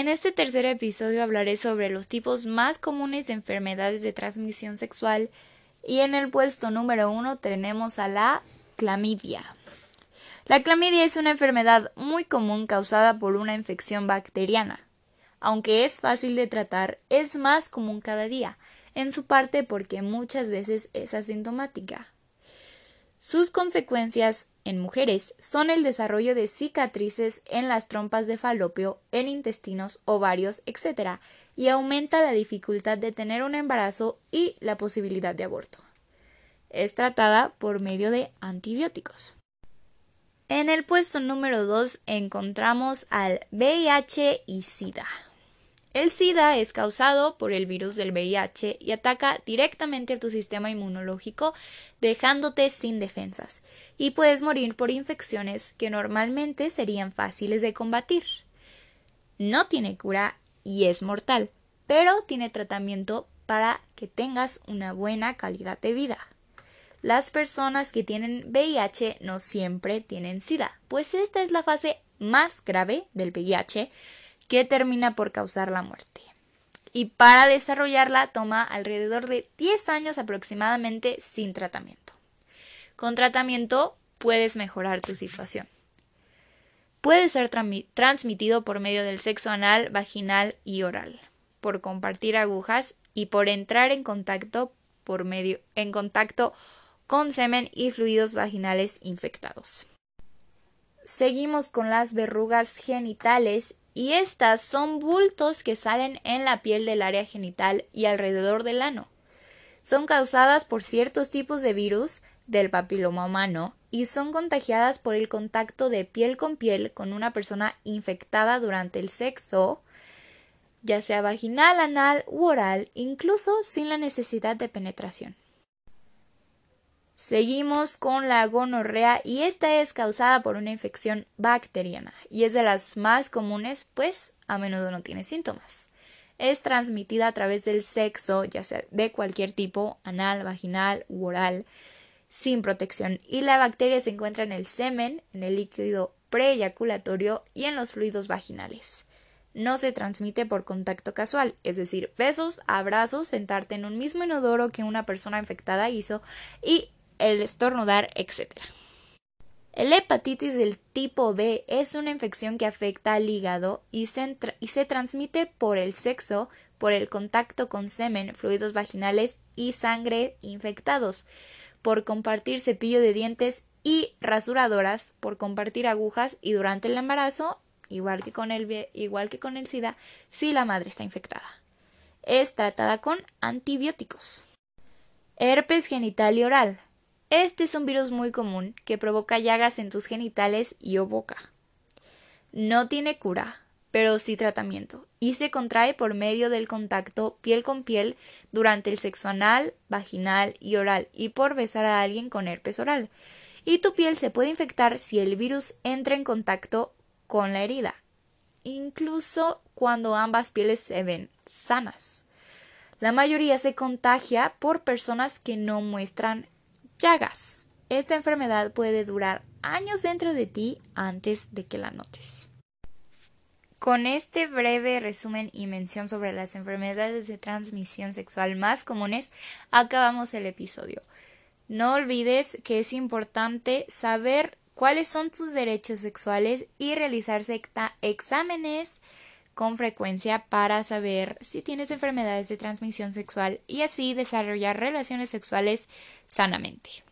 En este tercer episodio hablaré sobre los tipos más comunes de enfermedades de transmisión sexual y en el puesto número uno tenemos a la clamidia. La clamidia es una enfermedad muy común causada por una infección bacteriana. Aunque es fácil de tratar, es más común cada día, en su parte porque muchas veces es asintomática. Sus consecuencias en mujeres son el desarrollo de cicatrices en las trompas de falopio, en intestinos, ovarios, etc., y aumenta la dificultad de tener un embarazo y la posibilidad de aborto. Es tratada por medio de antibióticos. En el puesto número 2 encontramos al VIH y SIDA. El SIDA es causado por el virus del VIH y ataca directamente a tu sistema inmunológico, dejándote sin defensas, y puedes morir por infecciones que normalmente serían fáciles de combatir. No tiene cura y es mortal, pero tiene tratamiento para que tengas una buena calidad de vida. Las personas que tienen VIH no siempre tienen SIDA, pues esta es la fase más grave del VIH, que termina por causar la muerte. Y para desarrollarla toma alrededor de 10 años aproximadamente sin tratamiento. Con tratamiento puedes mejorar tu situación. Puede ser transmitido por medio del sexo anal, vaginal y oral, por compartir agujas y por entrar en contacto por medio en contacto con semen y fluidos vaginales infectados. Seguimos con las verrugas genitales y estas son bultos que salen en la piel del área genital y alrededor del ano. Son causadas por ciertos tipos de virus del papiloma humano y son contagiadas por el contacto de piel con piel con una persona infectada durante el sexo, ya sea vaginal, anal u oral, incluso sin la necesidad de penetración. Seguimos con la gonorrea y esta es causada por una infección bacteriana y es de las más comunes pues a menudo no tiene síntomas. Es transmitida a través del sexo, ya sea de cualquier tipo, anal, vaginal u oral, sin protección y la bacteria se encuentra en el semen, en el líquido preeyaculatorio y en los fluidos vaginales. No se transmite por contacto casual, es decir, besos, abrazos, sentarte en un mismo inodoro que una persona infectada hizo y el estornudar, etc. El hepatitis del tipo B es una infección que afecta al hígado y se, y se, transmite por el sexo, por el contacto con semen, fluidos vaginales y sangre infectados, por compartir cepillo de dientes y rasuradoras, por compartir agujas y durante el embarazo, igual que con el, igual que con el SIDA, si la madre está infectada. Es tratada con antibióticos. Herpes genital y oral. Este es un virus muy común que provoca llagas en tus genitales y o boca. No tiene cura, pero sí tratamiento, y se contrae por medio del contacto piel con piel durante el sexo anal, vaginal y oral, y por besar a alguien con herpes oral. Y tu piel se puede infectar si el virus entra en contacto con la herida, incluso cuando ambas pieles se ven sanas. La mayoría se contagia por personas que no muestran llagas. Esta enfermedad puede durar años dentro de ti antes de que la notes. Con este breve resumen y mención sobre las enfermedades de transmisión sexual más comunes, acabamos el episodio. No olvides que es importante saber cuáles son tus derechos sexuales y realizarse exámenes con frecuencia para saber si tienes enfermedades de transmisión sexual y así desarrollar relaciones sexuales sanamente.